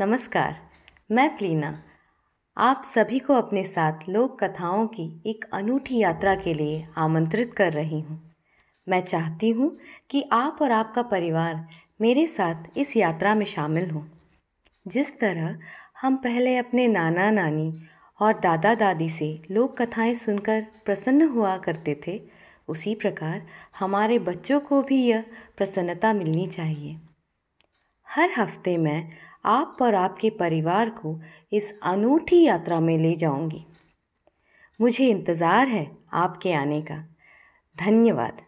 नमस्कार, मैं प्लीना आप सभी को अपने साथ लोक कथाओं की एक अनूठी यात्रा के लिए आमंत्रित कर रही हूँ। मैं चाहती हूँ कि आप और आपका परिवार मेरे साथ इस यात्रा में शामिल हों। जिस तरह हम पहले अपने नाना, नानी और दादा, दादी से लोक कथाएँ सुनकर प्रसन्न हुआ करते थे, उसी प्रकार हमारे बच्चों को भी यह प्रसन्नता मिलनी चाहिए। हर हफ़्ते मैं आप और आपके परिवार को इस अनूठी यात्रा में ले जाऊँगी। मुझे इंतज़ार है आपके आने का। धन्यवाद।